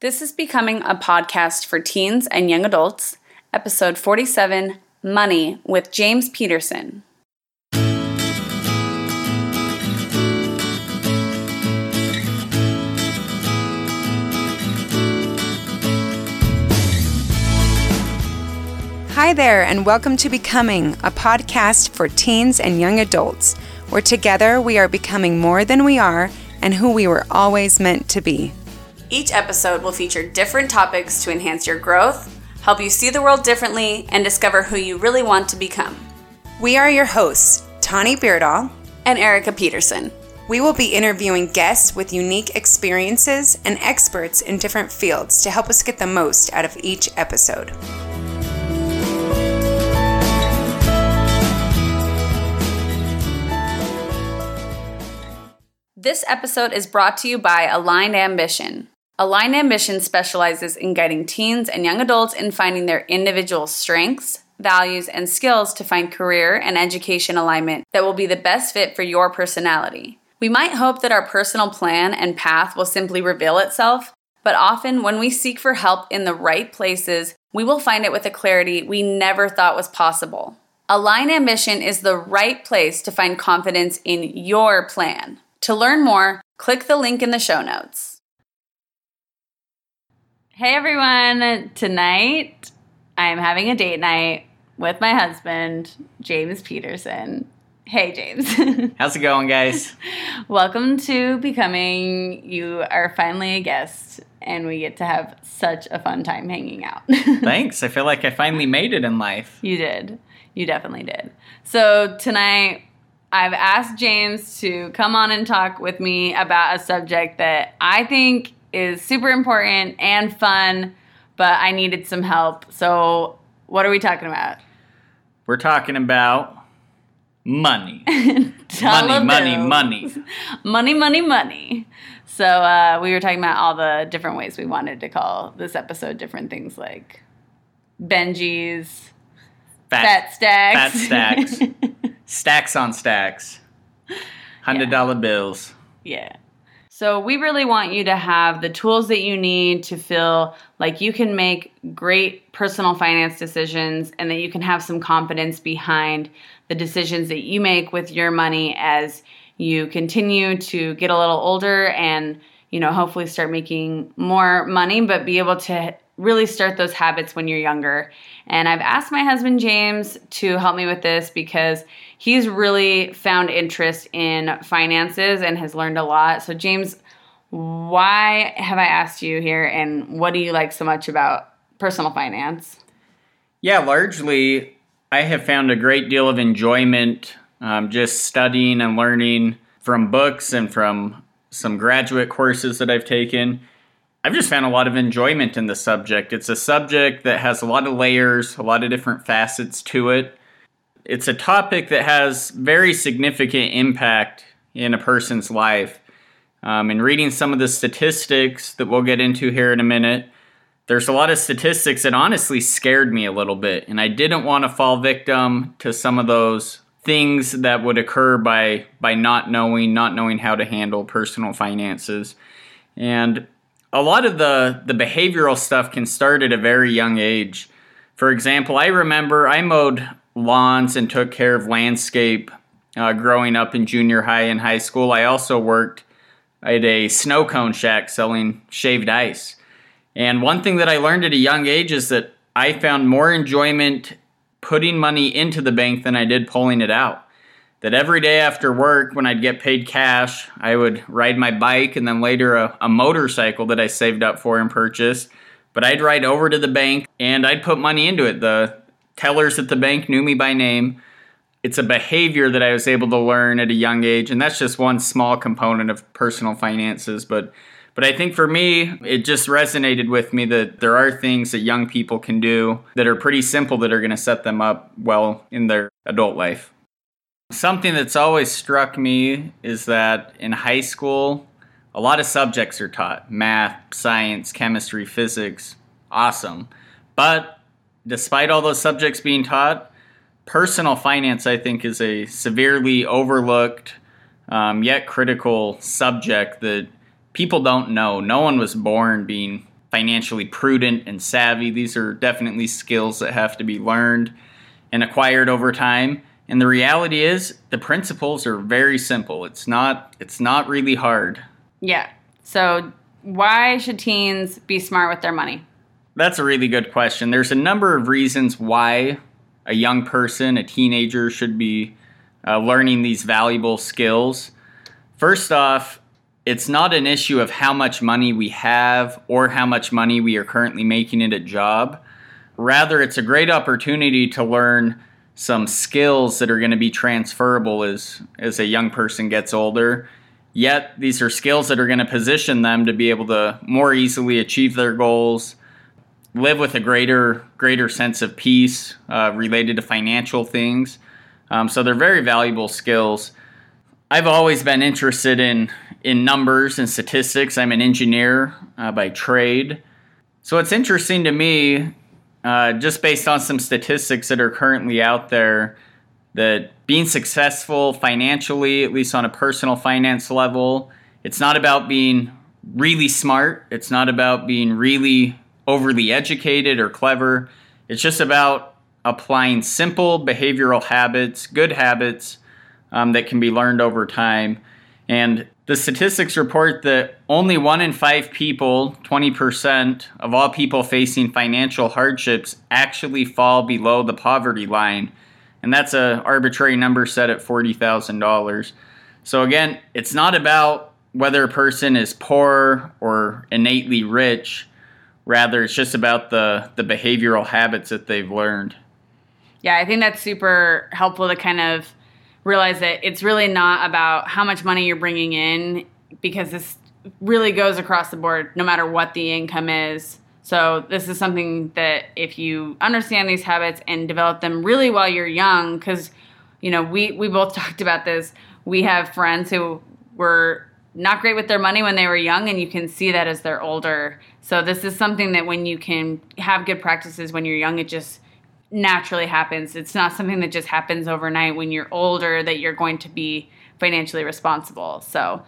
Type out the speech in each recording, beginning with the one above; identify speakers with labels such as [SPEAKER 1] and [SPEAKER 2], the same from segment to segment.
[SPEAKER 1] This is becoming a podcast for teens and young adults, episode 47 Money with James Peterson.
[SPEAKER 2] Hi there, and welcome to Becoming, a podcast for teens and young adults, where together we are becoming more than we are and who we were always meant to be.
[SPEAKER 1] Each episode will feature different topics to enhance your growth, help you see the world differently, and discover who you really want to become.
[SPEAKER 2] We are your hosts, Tani Beardall
[SPEAKER 1] and Erica Peterson.
[SPEAKER 2] We will be interviewing guests with unique experiences and experts in different fields to help us get the most out of each episode.
[SPEAKER 1] This episode is brought to you by Aligned Ambition. Aligned Ambition specializes in guiding teens and young adults in finding their individual strengths, values, and skills to find career and education alignment that will be the best fit for your personality. We might hope that our personal plan and path will simply reveal itself, but often when we seek for help in the right places, we will find it with a clarity we never thought was possible. Aligned Ambition is the right place to find confidence in your plan. To learn more, click the link in the show notes. Hey everyone, tonight I'm having a date night with my husband, James Peterson. Hey James.
[SPEAKER 3] How's it going, guys?
[SPEAKER 1] Welcome to Becoming. You are finally a guest, and we get to have such a fun time hanging out.
[SPEAKER 3] Thanks. I feel like I finally made it in life.
[SPEAKER 1] You did. You definitely did. So tonight I've asked James to come on and talk with me about a subject that I think is super important and fun, but I needed some help. So, what are we talking about?
[SPEAKER 3] We're talking about money. money, money, money.
[SPEAKER 1] Money, money, money. So, uh, we were talking about all the different ways we wanted to call this episode different things like Benji's, fat, fat stacks.
[SPEAKER 3] Fat stacks. stacks on stacks. Hundred dollar yeah. bills.
[SPEAKER 1] Yeah. So we really want you to have the tools that you need to feel like you can make great personal finance decisions and that you can have some confidence behind the decisions that you make with your money as you continue to get a little older and you know hopefully start making more money but be able to really start those habits when you're younger. And I've asked my husband James to help me with this because he's really found interest in finances and has learned a lot. So, James, why have I asked you here and what do you like so much about personal finance?
[SPEAKER 3] Yeah, largely, I have found a great deal of enjoyment um, just studying and learning from books and from some graduate courses that I've taken. I've just found a lot of enjoyment in the subject. It's a subject that has a lot of layers, a lot of different facets to it. It's a topic that has very significant impact in a person's life. Um, and reading some of the statistics that we'll get into here in a minute, there's a lot of statistics that honestly scared me a little bit. And I didn't want to fall victim to some of those things that would occur by by not knowing, not knowing how to handle personal finances. And a lot of the the behavioral stuff can start at a very young age. For example, I remember I mowed lawns and took care of landscape uh, growing up in junior high and high school. I also worked at a snow cone shack selling shaved ice. And one thing that I learned at a young age is that I found more enjoyment putting money into the bank than I did pulling it out that every day after work, when I'd get paid cash, I would ride my bike and then later a, a, motorcycle that I saved up for and purchased. But I'd ride over to the bank and I'd put money into it. The tellers at the bank knew me by name. It's a behavior that I was able to learn at a young age, and that's just one small component of personal finances. But but I think for me, it just resonated with me that there are things that young people can do that are pretty simple that are going to set them up well in their adult life. Something that's always struck me is that in high school, a lot of subjects are taught math, science, chemistry, physics. Awesome. But despite all those subjects being taught, personal finance, I think, is a severely overlooked um, yet critical subject that people don't know. No one was born being financially prudent and savvy. These are definitely skills that have to be learned and acquired over time. And the reality is the principles are very simple. It's not it's not really hard.
[SPEAKER 1] Yeah. So why should teens be smart with their money?
[SPEAKER 3] That's a really good question. There's a number of reasons why a young person, a teenager should be uh, learning these valuable skills. First off, it's not an issue of how much money we have or how much money we are currently making at a job. Rather, it's a great opportunity to learn some skills that are going to be transferable as, as a young person gets older. Yet, these are skills that are going to position them to be able to more easily achieve their goals, live with a greater greater sense of peace uh, related to financial things. Um, so they're very valuable skills. I've always been interested in in numbers and statistics. I'm an engineer uh, by trade. So it's interesting to me, uh, just based on some statistics that are currently out there, that being successful financially, at least on a personal finance level, it's not about being really smart. It's not about being really overly educated or clever. It's just about applying simple behavioral habits, good habits um, that can be learned over time. And the statistics report that only one in five people, 20% of all people facing financial hardships, actually fall below the poverty line. And that's an arbitrary number set at $40,000. So, again, it's not about whether a person is poor or innately rich. Rather, it's just about the, the behavioral habits that they've learned.
[SPEAKER 1] Yeah, I think that's super helpful to kind of realize that it's really not about how much money you're bringing in because this really goes across the board no matter what the income is. So this is something that if you understand these habits and develop them really while you're young cuz you know, we we both talked about this. We have friends who were not great with their money when they were young and you can see that as they're older. So this is something that when you can have good practices when you're young it just naturally happens. It's not something that just happens overnight when you're older that you're going to be financially responsible. So,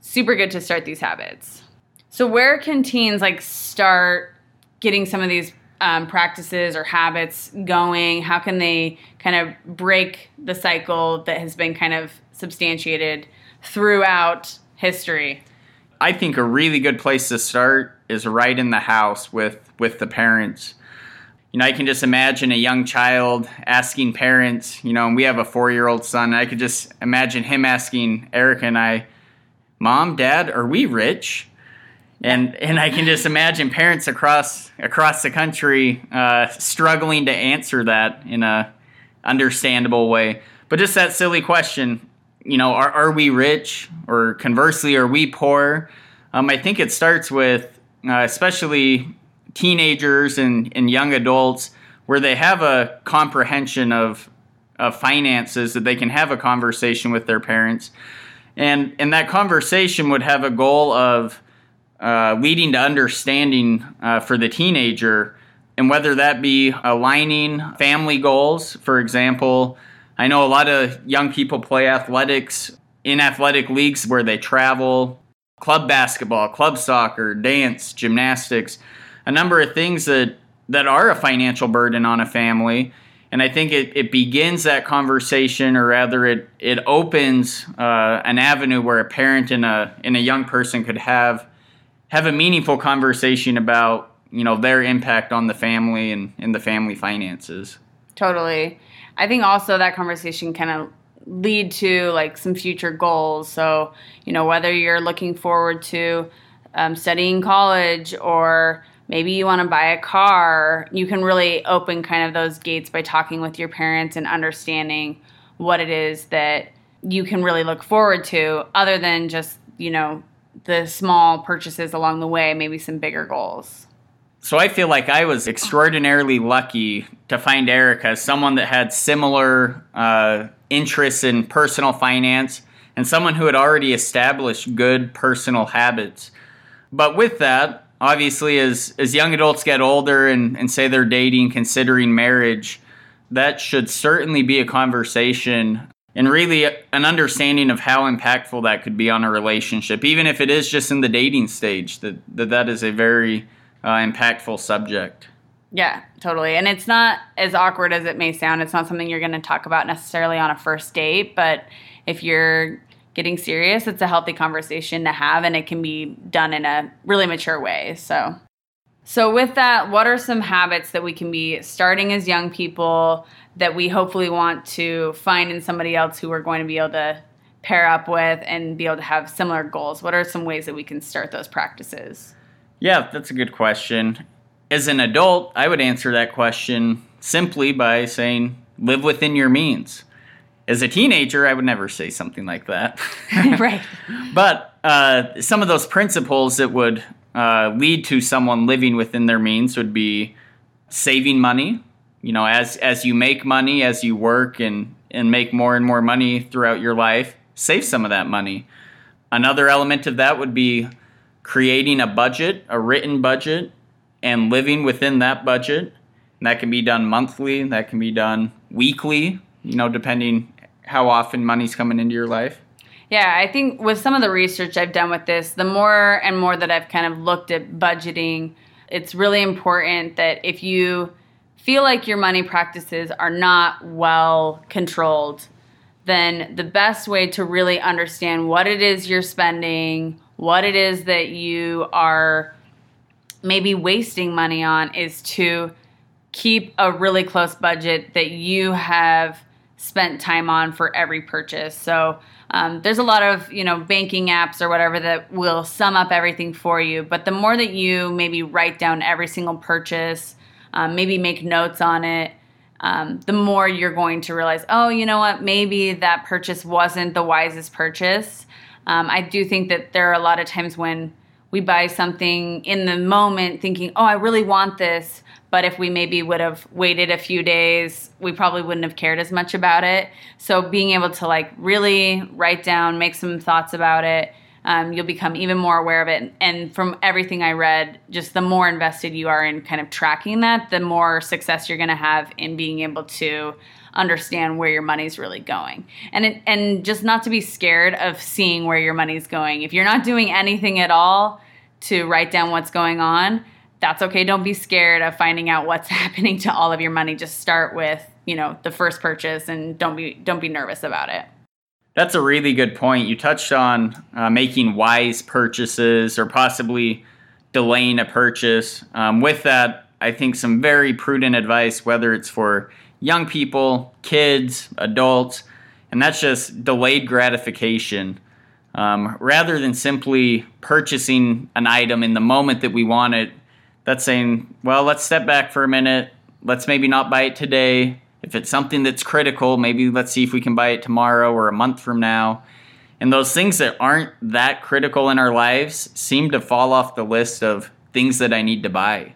[SPEAKER 1] super good to start these habits. So, where can teens like start getting some of these um, practices or habits going? How can they kind of break the cycle that has been kind of substantiated throughout history?
[SPEAKER 3] I think a really good place to start is right in the house with with the parents you know, I can just imagine a young child asking parents, you know, and we have a four year old son. I could just imagine him asking Erica and I, Mom, Dad, are we rich? And and I can just imagine parents across across the country uh, struggling to answer that in a understandable way. But just that silly question, you know, are, are we rich? Or conversely, are we poor? Um, I think it starts with, uh, especially teenagers and, and young adults where they have a comprehension of, of finances that they can have a conversation with their parents. And, and that conversation would have a goal of uh, leading to understanding uh, for the teenager, and whether that be aligning family goals. For example, I know a lot of young people play athletics in athletic leagues where they travel, club basketball, club soccer, dance, gymnastics a number of things that that are a financial burden on a family. And I think it, it begins that conversation, or rather, it it opens uh, an avenue where a parent and a and a young person could have have a meaningful conversation about you know their impact on the family and, and the family finances.
[SPEAKER 1] Totally, I think also that conversation kind of lead to like some future goals. So you know whether you're looking forward to um, studying college or maybe you want to buy a car, you can really open kind of those gates by talking with your parents and understanding what it is that you can really look forward to other than just, you know, the small purchases along the way, maybe some bigger goals.
[SPEAKER 3] So I feel like I was extraordinarily lucky to find Erica, someone that had similar uh, interests in personal finance and someone who had already established good personal habits. But with that, obviously as as young adults get older and, and say they're dating considering marriage that should certainly be a conversation and really an understanding of how impactful that could be on a relationship even if it is just in the dating stage that that, that is a very uh, impactful subject.
[SPEAKER 1] Yeah, totally. And it's not as awkward as it may sound. It's not something you're going to talk about necessarily on a first date, but if you're getting serious, it's a healthy conversation to have and it can be done in a really mature way. So so with that, what are some habits that we can be starting as young people that we hopefully want to find in somebody else who we're going to be able to pair up with and be able to have similar goals? What are some ways that we can start those practices?
[SPEAKER 3] Yeah, that's a good question. As an adult, I would answer that question simply by saying live within your means. As a teenager, I would never say something like that.
[SPEAKER 1] right.
[SPEAKER 3] But uh, some of those principles that would uh, lead to someone living within their means would be saving money. You know, as as you make money, as you work and and make more and more money throughout your life, save some of that money. Another element of that would be creating a budget, a written budget, and living within that budget. And that can be done monthly, that can be done weekly, you know, depending how often money's coming into your life.
[SPEAKER 1] Yeah, I think with some of the research I've done with this, the more and more that I've kind of looked at budgeting, it's really important that if you feel like your money practices are not well controlled, then the best way to really understand what it is you're spending, what it is that you are maybe wasting money on is to keep a really close budget that you have spent time on for every purchase. So um, there's a lot of you know banking apps or whatever that will sum up everything for you. But the more that you maybe write down every single purchase, um, maybe make notes on it. Um, the more you're going to realize, oh, you know what, maybe that purchase wasn't the wisest purchase. Um, I do think that there are a lot of times when we buy something in the moment thinking, oh, I really want this. But if we maybe would have waited a few days, we probably wouldn't have cared as much about it. So being able to like really write down, make some thoughts about it, um, you'll become even more aware of it. And from everything I read, just the more invested you are in kind of tracking that, the more success you're going to have in being able to understand where your money's really going. And it, and just not to be scared of seeing where your money's going. If you're not doing anything at all to write down what's going on, that's okay. Don't be scared of finding out what's happening to all of your money. Just start with, you know, the first purchase and don't be don't be nervous about it.
[SPEAKER 3] That's a really good point. You touched on uh, making wise purchases or possibly delaying a purchase. Um, with that, I think some very prudent advice, whether it's for young people, kids, adults, and that's just delayed gratification. Um, rather than simply purchasing an item in the moment that we want it, that's saying, well, let's step back for a minute. Let's maybe not buy it today. If it's something that's critical, maybe let's see if we can buy it tomorrow or a month from now. And those things that aren't that critical in our lives seem to fall off the list of things that I need to buy.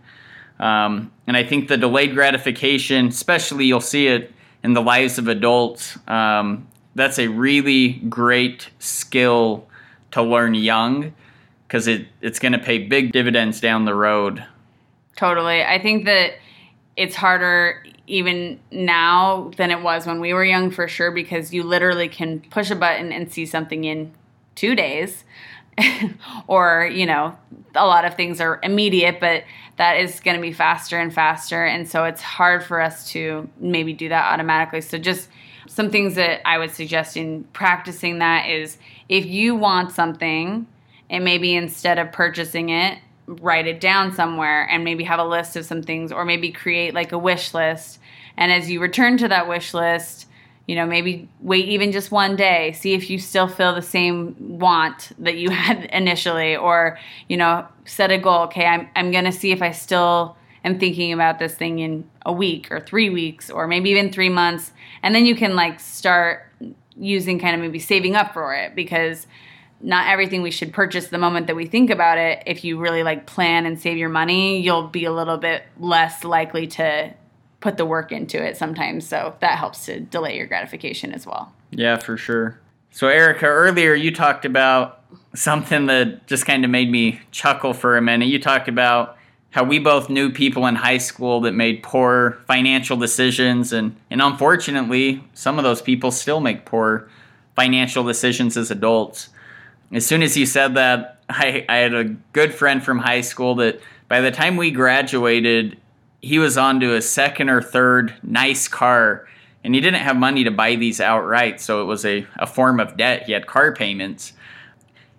[SPEAKER 3] Um, and I think the delayed gratification, especially you'll see it in the lives of adults, um, that's a really great skill to learn young because it, it's going to pay big dividends down the road.
[SPEAKER 1] Totally. I think that it's harder even now than it was when we were young for sure because you literally can push a button and see something in two days. or, you know, a lot of things are immediate, but that is going to be faster and faster. And so it's hard for us to maybe do that automatically. So just some things that I would suggest in practicing that is if you want something, and maybe instead of purchasing it, write it down somewhere and maybe have a list of some things or maybe create like a wish list. And as you return to that wish list you know maybe wait even just one day see if you still feel the same want that you had initially or you know set a goal. Okay i'm, I'm going to see if i still am thinking about this thing in a week or three weeks or maybe even three months and then you can like start using kind of maybe saving up for it because not everything we should purchase the moment that we think about it. If you really like plan and save your money, you'll be a little bit less likely to put the work into it sometimes. So that helps to delay your gratification as well.
[SPEAKER 3] Yeah, for sure. So, Erica, earlier you talked about something that just kind of made me chuckle for a minute. You talked about how we both knew people in high school that made poor financial decisions, and, and unfortunately, some of those people still make poor financial decisions as adults as soon as you said that, I, I had a good friend from high school that By the time we graduated, he was on to a second or third nice car, and he didn't have money to buy these outright, so it was a, a form of debt. He had car payments.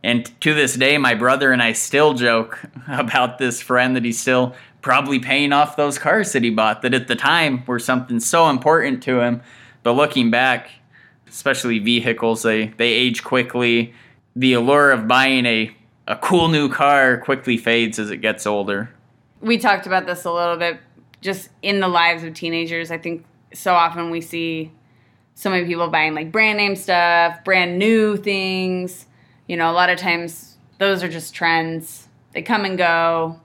[SPEAKER 3] And to this day, my brother and I still joke about this friend that he's still probably paying off those cars that he bought that at the time were something so important to him. But looking back, especially vehicles, they, they age quickly. The allure of buying a, a cool new car quickly fades as it gets older.
[SPEAKER 1] We talked about this a little bit just in the lives of teenagers. I think so often we see so many people buying like brand name stuff, brand new things. You know, a lot of times those are just trends. They come and go,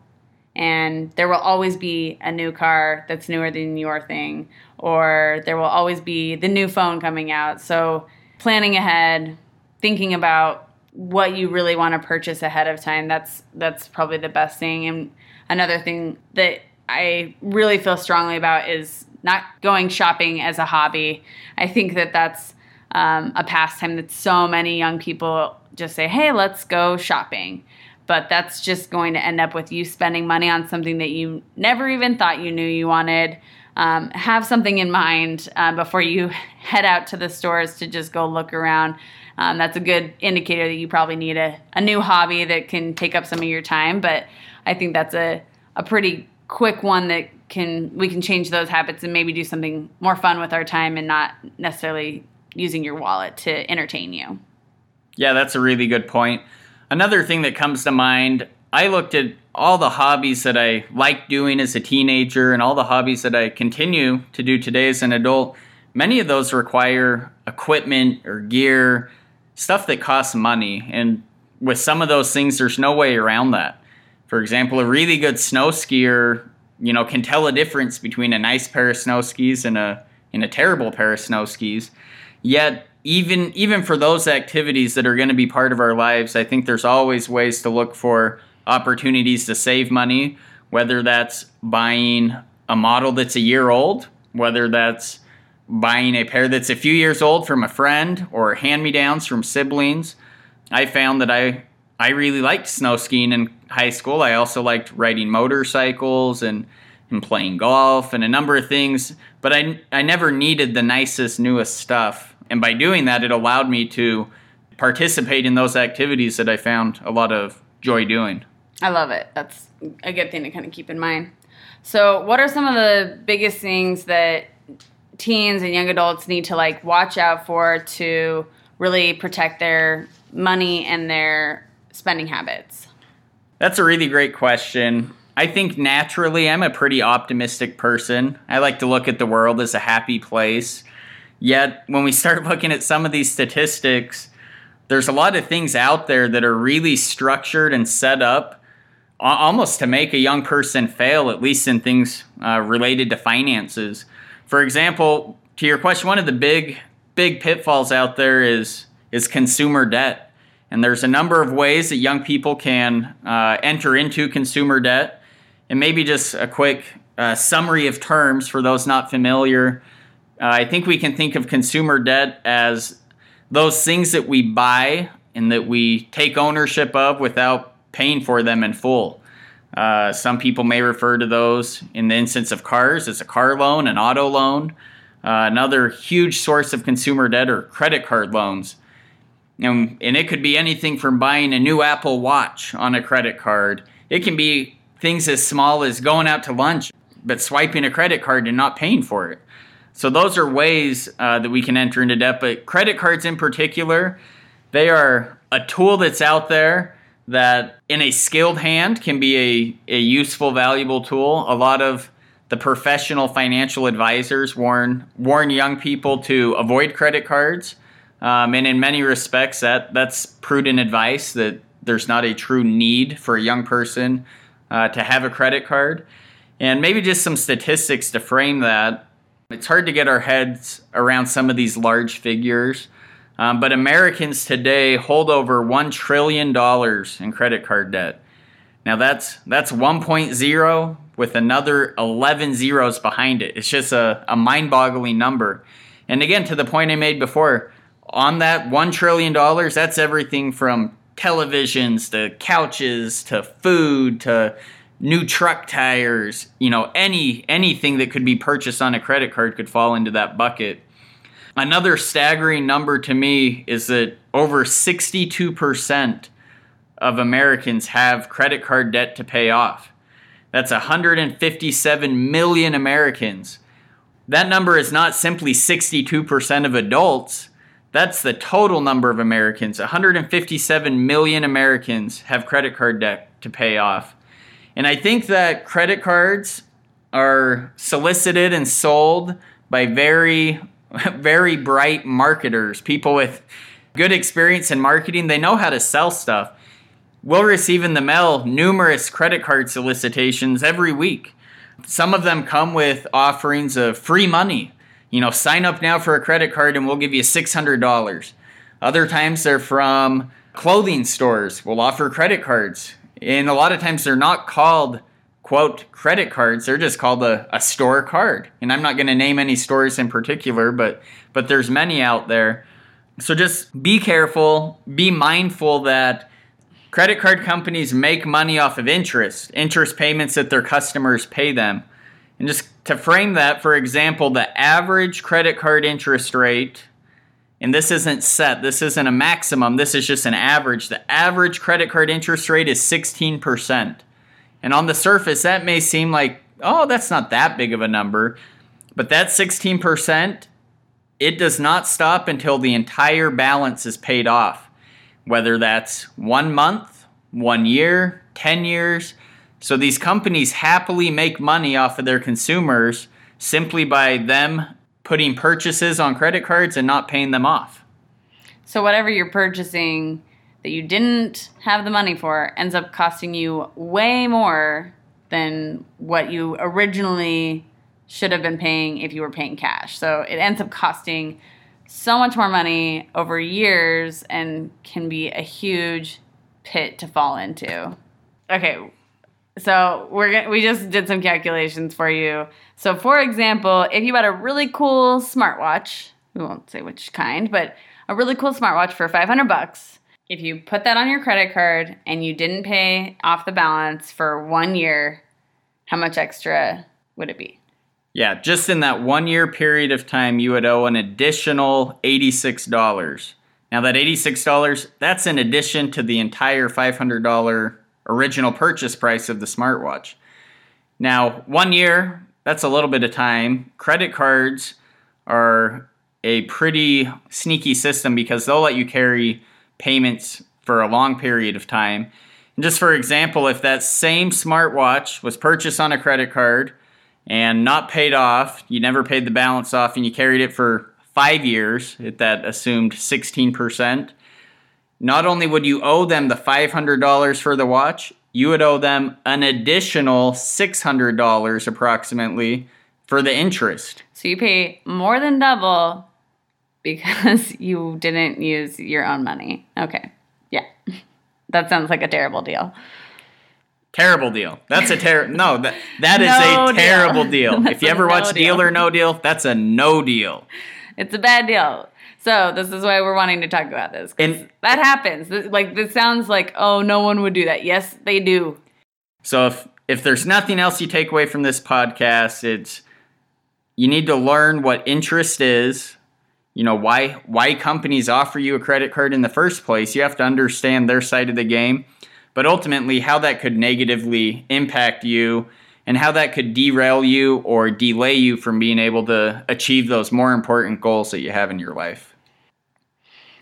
[SPEAKER 1] and there will always be a new car that's newer than your thing, or there will always be the new phone coming out. So, planning ahead, thinking about what you really want to purchase ahead of time, that's that's probably the best thing. And another thing that I really feel strongly about is not going shopping as a hobby. I think that that's um, a pastime that so many young people just say, hey, let's go shopping. But that's just going to end up with you spending money on something that you never even thought you knew you wanted. Um, have something in mind uh, before you head out to the stores to just go look around. Um, that's a good indicator that you probably need a, a new hobby that can take up some of your time. But I think that's a, a pretty quick one that can we can change those habits and maybe do something more fun with our time and not necessarily using your wallet to entertain you.
[SPEAKER 3] Yeah, that's a really good point. Another thing that comes to mind, I looked at all the hobbies that I liked doing as a teenager and all the hobbies that I continue to do today as an adult. Many of those require equipment or gear, stuff that costs money. And with some of those things, there's no way around that. For example, a really good snow skier, you know, can tell a difference between a nice pair of snow skis and a and a terrible pair of snow skis. Yet, even even for those activities that are going to be part of our lives, I think there's always ways to look for opportunities to save money, whether that's buying a model that's a year old, whether that's buying a pair that's a few years old from a friend or hand-me-downs from siblings. I found that I I really liked snow skiing in high school. I also liked riding motorcycles and, and playing golf and a number of things, but I, I never needed the nicest, newest stuff. And by doing that, it allowed me to participate in those activities that I found a lot of joy doing.
[SPEAKER 1] I love it. That's a good thing to kind of keep in mind. So, what are some of the biggest things that teens and young adults need to like watch out for to really protect their money and their spending habits?
[SPEAKER 3] That's a really great question. I think naturally I'm a pretty optimistic person. I like to look at the world as a happy place. Yet, when we start looking at some of these statistics, there's a lot of things out there that are really structured and set up almost to make a young person fail, at least in things uh, related to finances. For example, to your question, one of the big, big pitfalls out there is is consumer debt. And there's a number of ways that young people can uh, enter into consumer debt. And maybe just a quick uh, summary of terms for those not familiar. Uh, I think we can think of consumer debt as those things that we buy and that we take ownership of without paying for them in full. Uh, some people may refer to those in the instance of cars as a car loan, an auto loan. Uh, another huge source of consumer debt are credit card loans. And, and it could be anything from buying a new Apple Watch on a credit card. It can be things as small as going out to lunch, but swiping a credit card and not paying for it. So those are ways uh, that we can enter into debt. But credit cards in particular, they are a tool that's out there that in a skilled hand can be a, a useful, valuable tool. A lot of the professional financial advisors warn warn young people to avoid credit cards um, and in many respects, that that's prudent advice that there's not a true need for a young person uh, to have a credit card. And maybe just some statistics to frame that. It's hard to get our heads around some of these large figures, um, but Americans today hold over $1 trillion in credit card debt. Now that's that's 1.0 with another 11 zeros behind it. It's just a, a mind-boggling number. And again, to the point I made before, on that $1 trillion, that's everything from televisions to couches to food to new truck tires, you know, any anything that could be purchased on a credit card could fall into that bucket. Another staggering number to me is that over 62% of Americans have credit card debt to pay off. That's 157 million Americans. That number is not simply 62% of adults. That's the total number of Americans. 157 million Americans have credit card debt to pay off. And I think that credit cards are solicited and sold by very very bright marketers, people with good experience in marketing. They know how to sell stuff. We'll receive in the mail numerous credit card solicitations every week. Some of them come with offerings of free money. You know, sign up now for a credit card and we'll give you $600. Other times they're from clothing stores. We'll offer credit cards. And a lot of times they're not called quote credit cards they're just called a, a store card. And i'm not going to name any stores in particular but but there's many out there. So just be careful be mindful that credit card companies make money off of interest interest payments that their customers pay them. And just to frame that for example the average credit card interest rate and this isn't set this isn't a maximum this is just an average the average credit card interest rate is 16% and on the surface, that may seem like, oh, that's not that big of a number. But that 16%, it does not stop until the entire balance is paid off, whether that's one month, one year, 10 years. So these companies happily make money off of their consumers simply by them putting purchases on credit cards and not paying them off.
[SPEAKER 1] So, whatever you're purchasing, that you didn't have the money for ends up costing you way more than what you originally should have been paying if you were paying cash. So it ends up costing so much more money over years and can be a huge pit to fall into. Okay, so we're we just did some calculations for you. So for example, if you had a really cool smartwatch, we won't say which kind, but a really cool smartwatch for 500 bucks, if you put that on your credit card and you didn't pay off the balance for one year, how much extra would it be?
[SPEAKER 3] Yeah, just in that one year period of time, you would owe an additional $86. Now, that $86, that's in addition to the entire $500 original purchase price of the smartwatch. Now, one year, that's a little bit of time. Credit cards are a pretty sneaky system because they'll let you carry payments for a long period of time. And just for example, if that same smartwatch was purchased on a credit card and not paid off, you never paid the balance off, and you carried it for five years at that assumed 16%, not only would you owe them the $500 for the watch, you would owe them an additional $600 approximately for the interest.
[SPEAKER 1] So you pay more than double because you didn't use your own money. Okay. Yeah. That sounds like a terrible deal.
[SPEAKER 3] Terrible deal. That's a terrible. no, that that is no a terrible deal. deal. if you ever no watch deal. deal or No Deal, that's a no deal.
[SPEAKER 1] It's a bad deal. So this is why we're wanting to talk about this. And that happens. Like this sounds like oh, no one would do that. Yes, they do.
[SPEAKER 3] So if if there's nothing else you take away from this podcast, it's you need to learn what interest is you know why why companies offer you a credit card in the first place you have to understand their side of the game but ultimately how that could negatively impact you and how that could derail you or delay you from being able to achieve those more important goals that you have in your life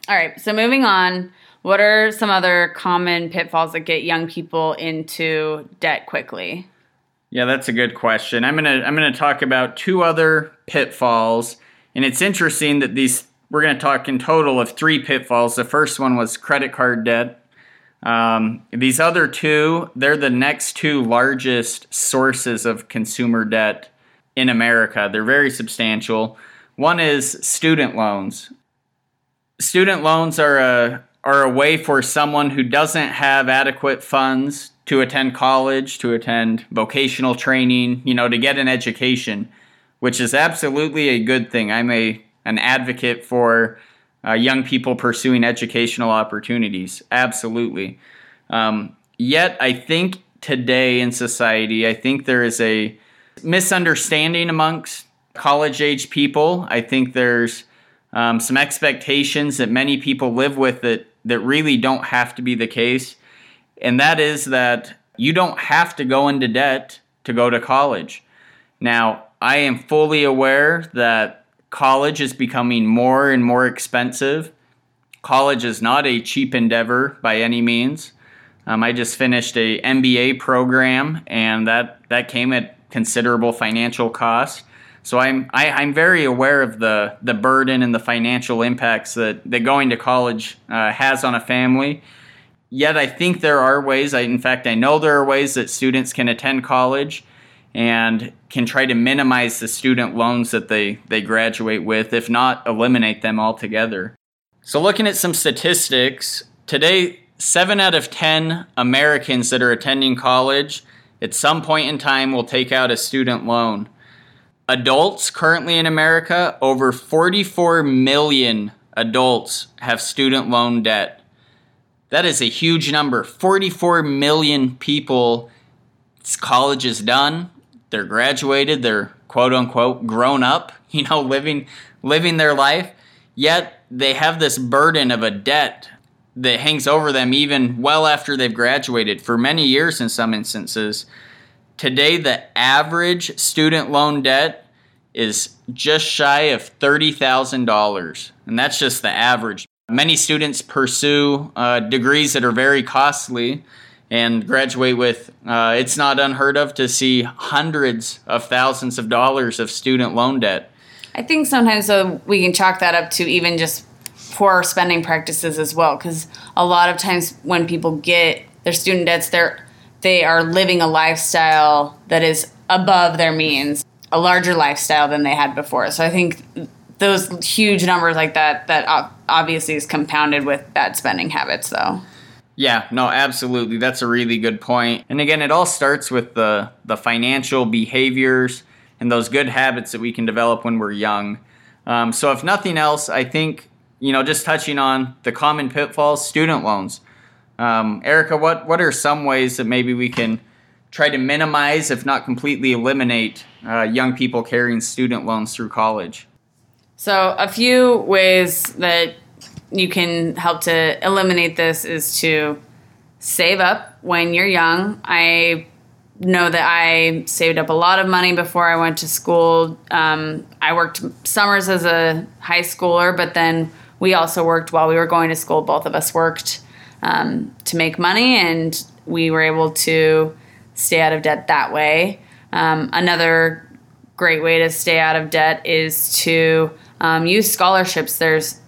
[SPEAKER 1] all right so moving on what are some other common pitfalls that get young people into debt quickly
[SPEAKER 3] yeah that's a good question i'm to i'm to talk about two other pitfalls and it's interesting that these, we're to talk in total of three pitfalls. The first one was credit card debt. Um, these other two, they're the next two largest sources of consumer debt in America. They're very substantial. One is student loans. Student loans are a are a way for someone who doesn't have adequate funds to attend college, to attend vocational training, you know, to get an education which is absolutely a good thing. I'm a an advocate for uh, young people pursuing educational opportunities. Absolutely. Um, yet, I think today in society. I think there is a misunderstanding amongst college age people. I think there's um, some expectations that many people live with that, that really don't have to be the case. And that is that you don't have to go into debt to go to college. Now, I am fully aware that college is becoming more and more expensive. College is not a cheap endeavor by any means. Um, I just finished a MBA program, and that that came at considerable financial cost. So I'm I, am i am very aware of the the burden and the financial impacts that that going to college uh, has on a family. Yet I think there are ways. I in fact I know there are ways that students can attend college and can try to minimize the student loans that they they graduate with, if not eliminate them altogether. So looking at some statistics today, seven out of ten Americans that are attending college at some point in time will take out a student loan. Adults currently in America, over 44 million adults have student loan debt. That is a huge number. 44 million people, college is done, they're graduated, they're quote unquote grown up, you know, living living their life, yet they have this burden of a debt that hangs over them even well after they've graduated for many years in some instances. Today, the average student loan debt is just shy of $30,000, and that's just the average. Many students pursue uh, degrees that are very costly and graduate with, uh, it's not unheard of to see hundreds of thousands of dollars of student loan debt.
[SPEAKER 1] I think sometimes so we can chalk that up to even just poor spending practices as well because a lot of times when people get their student debts they're they are living a lifestyle that is above their means a larger lifestyle than they had before so i think those huge numbers like that that obviously is compounded with bad spending habits though
[SPEAKER 3] yeah, no, absolutely. That's a really good point. And again, it all starts with the the financial behaviors and those good habits that we can develop when we're young. Um, so, if nothing else, I think you know, just touching on the common pitfalls, student loans. Um, Erica, what what are some ways that maybe we can try to minimize, if not completely eliminate, uh, young people carrying student loans through college?
[SPEAKER 1] So, a few ways that you can help to eliminate this is to save up when you're young. I know that I saved up a lot of money before I went to school. Um, I worked summers as a high schooler, but then we also worked while we were going to school. Both of us worked um, to make money, and we were able to stay out of debt that way. Um, another great way to stay out of debt is to um, use scholarships. There's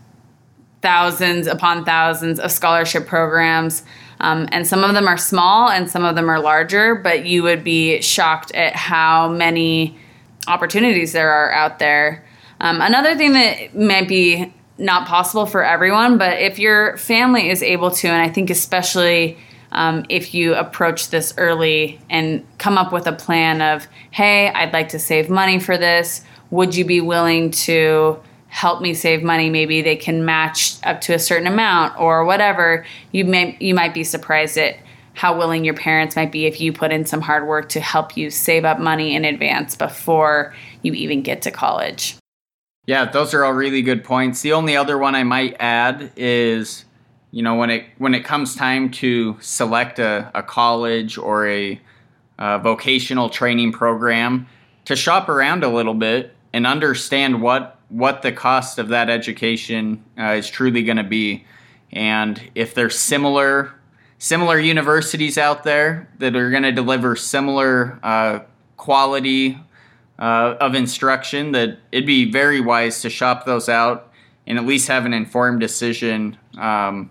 [SPEAKER 1] thousands upon thousands of scholarship programs. Um, and some of them are small and some of them are larger, but you would be shocked at how many opportunities there are out there. Um, another thing that might be not possible for everyone, but if your family is able to, and I think especially um, if you approach this early and come up with a plan of, hey, I'd like to save money for this, would you be willing to help me save money? Maybe they can match up to a certain amount or whatever. You may you might be surprised at how willing your parents might be if you put in some hard work to help you save up money in advance before you even get to college.
[SPEAKER 3] Yeah, those are all really good points. The only other one I might add is, you know, when it when it comes time to select a, a college or a, a vocational training program, to shop around a little bit and understand what what the cost of that education uh, is truly going to be, and if there's similar similar universities out there that are going to deliver similar uh, quality uh, of instruction that it'd be very wise to shop those out and at least have an informed decision um,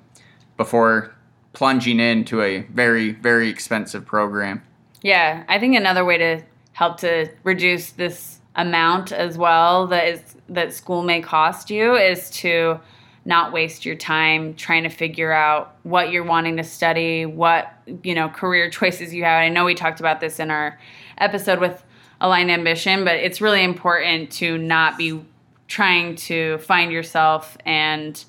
[SPEAKER 3] before plunging into a very very expensive program.
[SPEAKER 1] Yeah i think another way to help to reduce this amount as well that is that school may cost you is to not waste your time trying to figure out what you're wanting to study what you know career choices you have. I know we talked about this in our episode with aligned ambition, but it's really important to not be trying to find yourself and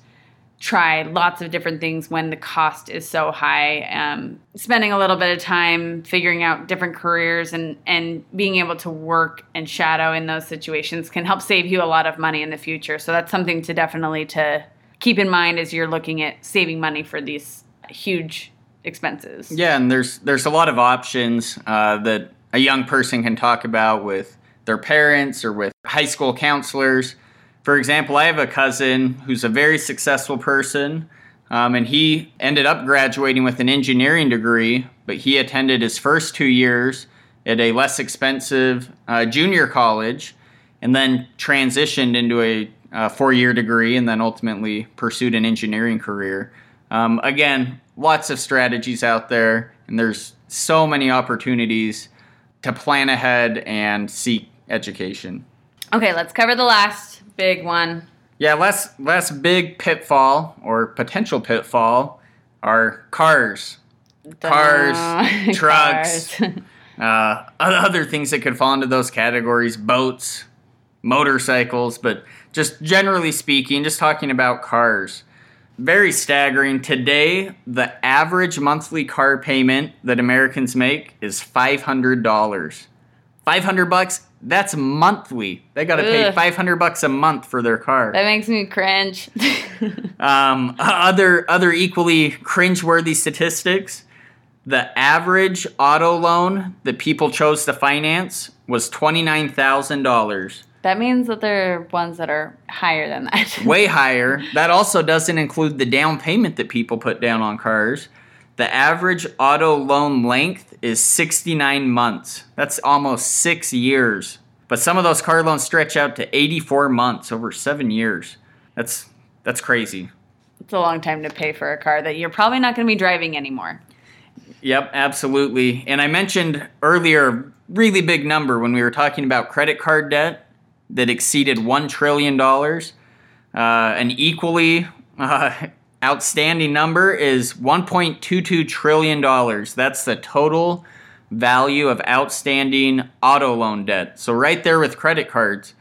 [SPEAKER 1] try lots of different things when the cost is so high. Um, spending a little bit of time figuring out different careers and, and being able to work and shadow in those situations can help save you a lot of money in the future. So that's something to definitely to keep in mind as you're looking at saving money for these huge expenses.
[SPEAKER 3] Yeah, and there's there's a lot of options uh, that a young person can talk about with their parents or with high school counselors. For example, I have a cousin who's a very successful person, um, and he ended up graduating with an engineering degree, but he attended his first two years at a less expensive uh, junior college and then transitioned into a uh, four year degree and then ultimately pursued an engineering career. Um, again, lots of strategies out there, and there's so many opportunities to plan ahead and seek education.
[SPEAKER 1] Okay, let's cover the last big one.
[SPEAKER 3] Yeah, last last big pitfall or potential pitfall are cars, cars, trucks,
[SPEAKER 1] Cars.
[SPEAKER 3] uh, other things that could fall into those categories, boats, motorcycles, but just generally speaking, just talking about cars. Very staggering. Today, the average monthly car payment that Americans make is $500. 500 bucks, that's monthly. They got to pay 500 bucks a month for their car.
[SPEAKER 1] that makes me cringe.
[SPEAKER 3] Um, other other equally cringeworthy statistics: the average auto loan that people chose to finance was twenty nine thousand dollars,
[SPEAKER 1] that means that there are ones that are higher than that.
[SPEAKER 3] way higher. That also doesn't include the down payment that people put down on cars. The average auto loan length is sixty nine months. That's almost six years. But some of those car loans stretch out to eighty four months, over seven years. That's that's crazy.
[SPEAKER 1] It's a long time to pay for a car that you're probably not going to be driving anymore.
[SPEAKER 3] Yep, absolutely. And I mentioned earlier a really big number when we were talking about credit card debt that exceeded $1 trillion. Uh, an equally uh, outstanding number is $1.22 trillion. That's the total value of outstanding auto loan debt. So, right there with credit cards,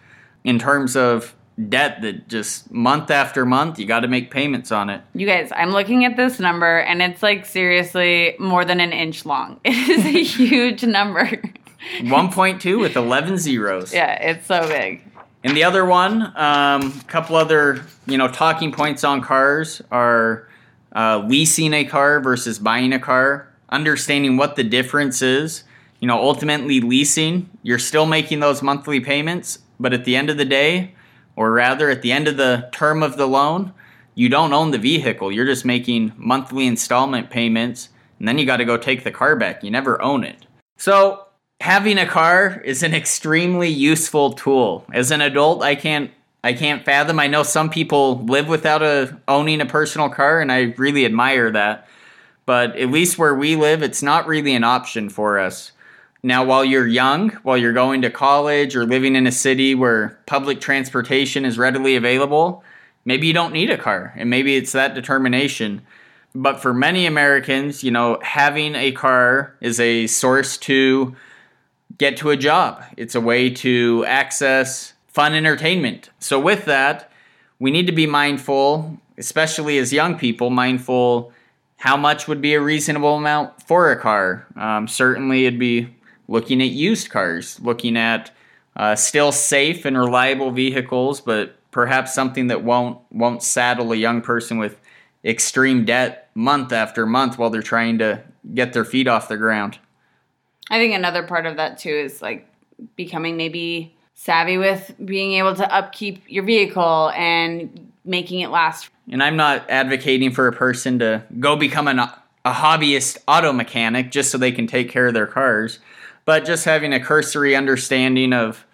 [SPEAKER 3] in terms of debt that just month after month, you got to make payments on it.
[SPEAKER 1] You guys, I'm looking at this number and it's like seriously more than an inch long. It is a huge number.
[SPEAKER 3] 1.2 with 11 zeros.
[SPEAKER 1] yeah, it's so big.
[SPEAKER 3] And the other one, a um, couple other you know talking points on cars are uh, leasing a car versus buying a car, understanding what the difference is. You know, ultimately leasing, you're still making those monthly payments, but at the end of the day, or rather at the end of the term of the loan, you don't own the vehicle. You're just making monthly installment payments, and then you got to go take the car back. You never own it. So having a car is an extremely useful tool. As an adult, I can't I can't fathom. I know some people live without a owning a personal car and I really admire that. But at least where we live, it's not really an option for us. Now, while you're young, while you're going to college or living in a city where public transportation is readily available, maybe you don't need a car and maybe it's that determination. But for many Americans, you know, having a car is a source to get to a job. It's a way to access fun entertainment. So, with that, we need to be mindful, especially as young people, mindful how much would be a reasonable amount for a car. Um, certainly, it'd be looking at used cars, looking at uh, still safe and reliable vehicles, but perhaps something that won't won't saddle a young person with extreme debt month after month while they're trying to get their feet off the ground.
[SPEAKER 1] I think another part of that too is like becoming maybe savvy with being able to upkeep your vehicle and making it last.
[SPEAKER 3] And I'm not advocating for a person to go become an, a hobbyist auto mechanic just so they can take care of their cars, but just having a cursory understanding of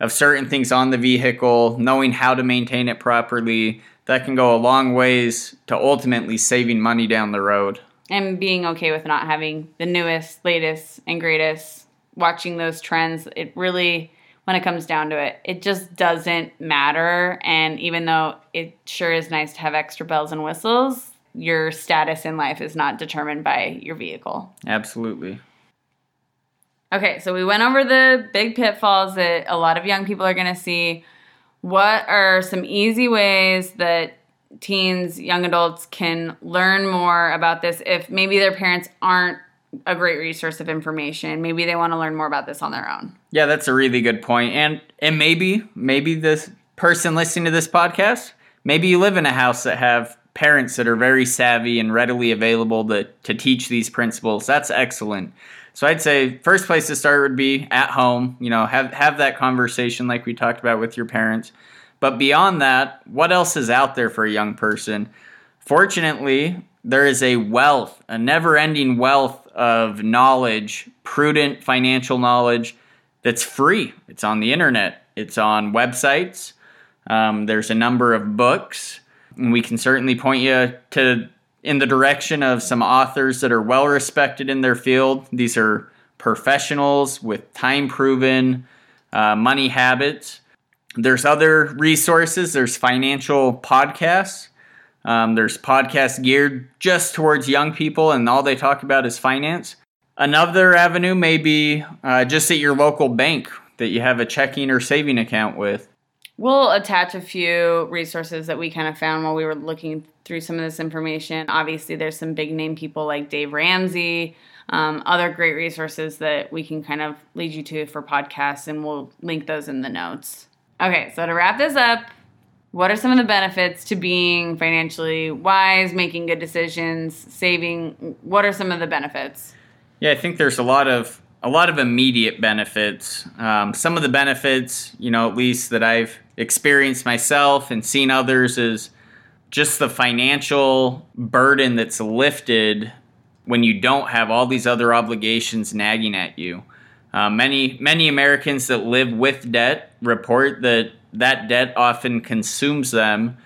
[SPEAKER 3] of certain things on the vehicle, knowing how to maintain it properly, that can go a long ways to ultimately saving money down the road.
[SPEAKER 1] And being okay with not having the newest, latest, and greatest, watching those trends, it really, when it comes down to it, it just doesn't matter. And even though it sure is nice to have extra bells and whistles, your status in life is not determined by your vehicle.
[SPEAKER 3] Absolutely.
[SPEAKER 1] Okay, so we went over the big pitfalls that a lot of young people are going to see. What are some easy ways that teens, young adults can learn more about this if maybe their parents aren't a great resource of information. Maybe they want to learn more about this on their own.
[SPEAKER 3] Yeah, that's a really good point. And and maybe maybe this person listening to this podcast, maybe you live in a house that have parents that are very savvy and readily available to, to teach these principles. That's excellent. So I'd say first place to start would be at home. You know, have have that conversation like we talked about with your parents. But beyond that, what else is out there for a young person? Fortunately, there is a wealth, a never-ending wealth of knowledge, prudent financial knowledge that's free. It's on the internet. It's on websites. Um, there's a number of books, and we can certainly point you to in the direction of some authors that are well respected in their field. These are professionals with time proven uh, money habits. There's other resources. There's financial podcasts. Um, there's podcasts geared just towards young people, and all they talk about is finance. Another avenue may be uh, just at your local bank that you have a checking or saving account with.
[SPEAKER 1] We'll attach a few resources that we kind of found while we were looking through some of this information. Obviously, there's some big name people like Dave Ramsey, um, other great resources that we can kind of lead you to for podcasts, and we'll link those in the notes. Okay, so to wrap this up, what are some of the benefits to being financially wise, making good decisions, saving? What are some of the benefits?
[SPEAKER 3] Yeah, I think there's a lot of a lot of immediate benefits. Um, some of the benefits, you know, at least that I've experienced myself and seen others, is just the financial burden that's lifted when you don't have all these other obligations nagging at you. Uh, many many Americans that live with debt report that that debt often consumes them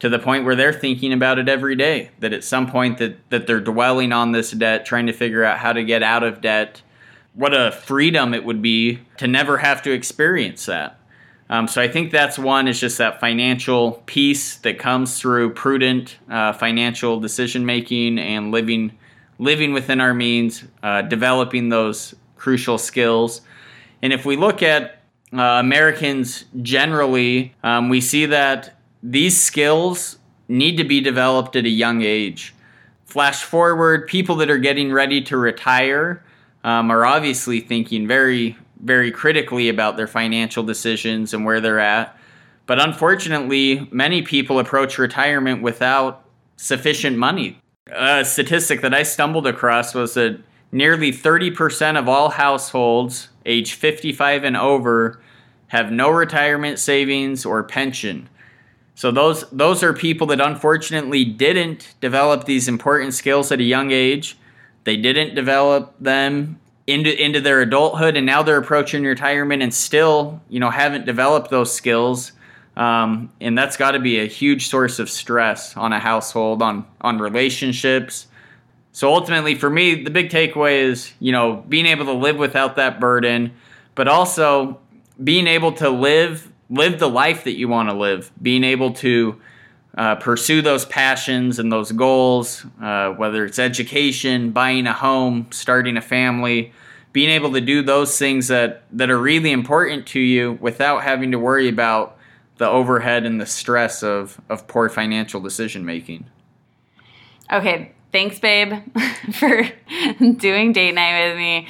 [SPEAKER 3] to the point where they're thinking about it every day. That at some point that that they're dwelling on this debt, trying to figure out how to get out of debt. What a freedom it would be to never have to experience that. Um, so I think that's one is just that financial piece that comes through prudent uh, financial decision making and living living within our means, uh, developing those crucial skills. And if we look at uh, Americans generally, um, we see that these skills need to be developed at a young age. Flash forward, people that are getting ready to retire um, are obviously thinking very, very critically about their financial decisions and where they're at. But unfortunately, many people approach retirement without sufficient money. A statistic that I stumbled across was that nearly 30% of all households age 55 and over have no retirement savings or pension. So those those are people that unfortunately didn't develop these important skills at a young age. They didn't develop them into into their adulthood, and now they're approaching retirement and still, you know, haven't developed those skills. Um, and that's got to be a huge source of stress on a household, on on relationships. So ultimately, for me, the big takeaway is, you know, being able to live without that burden, but also being able to live live the life that you want to live, being able to uh, pursue those passions and those goals, uh, whether it's education, buying a home, starting a family, being able to do those things that, that are really important to you without having to worry about the overhead and the stress of, of poor financial decision making.
[SPEAKER 1] Okay, thanks, babe, for doing date night with me.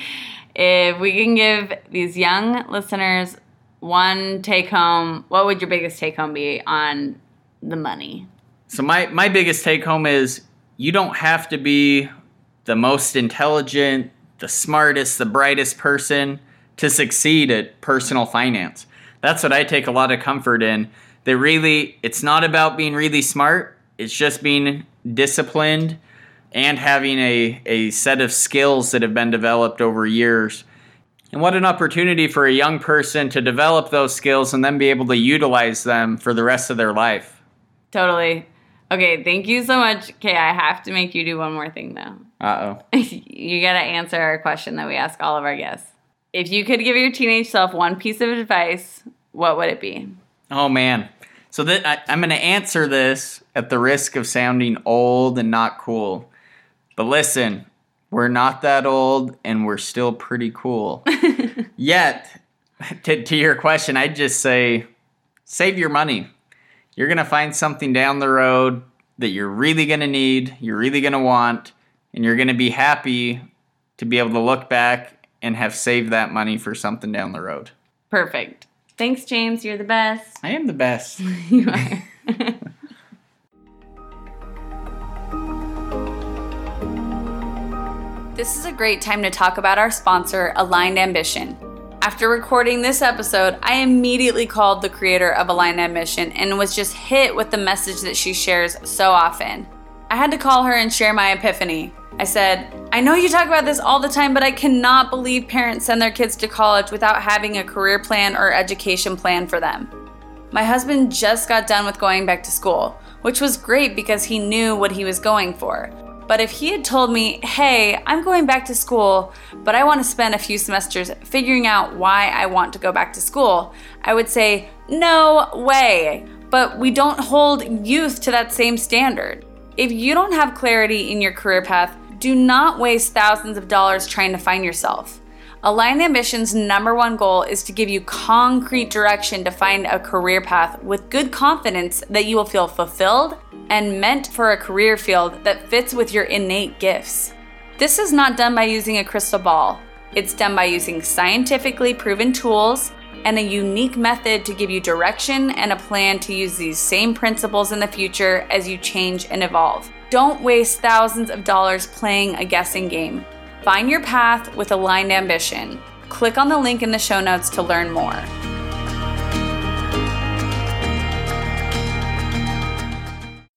[SPEAKER 1] If we can give these young listeners one take home, what would your biggest take home be on the money?
[SPEAKER 3] So my my biggest take home is you don't have to be the most intelligent, the smartest, the brightest person to succeed at personal finance. That's what I take a lot of comfort in. That really it's not about being really smart, it's just being disciplined and having a, a set of skills that have been developed over years. And what an opportunity for a young person to develop those skills and then be able to utilize them for the rest of their life.
[SPEAKER 1] Totally. Okay, thank you so much. Okay, I have to make you do one more thing though.
[SPEAKER 3] Uh
[SPEAKER 1] oh. you gotta answer our question that we ask all of our guests. If you could give your teenage self one piece of advice, what would it be?
[SPEAKER 3] Oh man. So that I, I'm going to answer this at the risk of sounding old and not cool. But listen, we're not that old and we're still pretty cool. Yet, to, to your question, I'd just say save your money. you're going to find something down the road that you're really going to need, you're really going to want, and you're going to be happy to be able to look back and have saved that money for something down the road.
[SPEAKER 1] Perfect. Thanks, James. You're the best.
[SPEAKER 3] I am the best.
[SPEAKER 1] you are. this is a great time to talk about our sponsor, Aligned Ambition. After recording this episode, I immediately called the creator of Aligned Ambition and was just hit with the message that she shares so often. I had to call her and share my epiphany. I said, I know you talk about this all the time, but I cannot believe parents send their kids to college without having a career plan or education plan for them. My husband just got done with going back to school, which was great because he knew what he was going for. But if he had told me, hey, I'm going back to school, but I want to spend a few semesters figuring out why I want to go back to school, I would say, no way. But we don't hold youth to that same standard. If you don't have clarity in your career path, do not waste thousands of dollars trying to find yourself. Aligned Ambition's number one goal is to give you concrete direction to find a career path with good confidence that you will feel fulfilled and meant for a career field that fits with your innate gifts. This is not done by using a crystal ball. It's done by using scientifically proven tools and a unique method to give you direction and a plan to use these same principles in the future as you change and evolve. Don't waste thousands of dollars playing a guessing game. Find your path with aligned ambition. Click on the link in the show notes to learn more.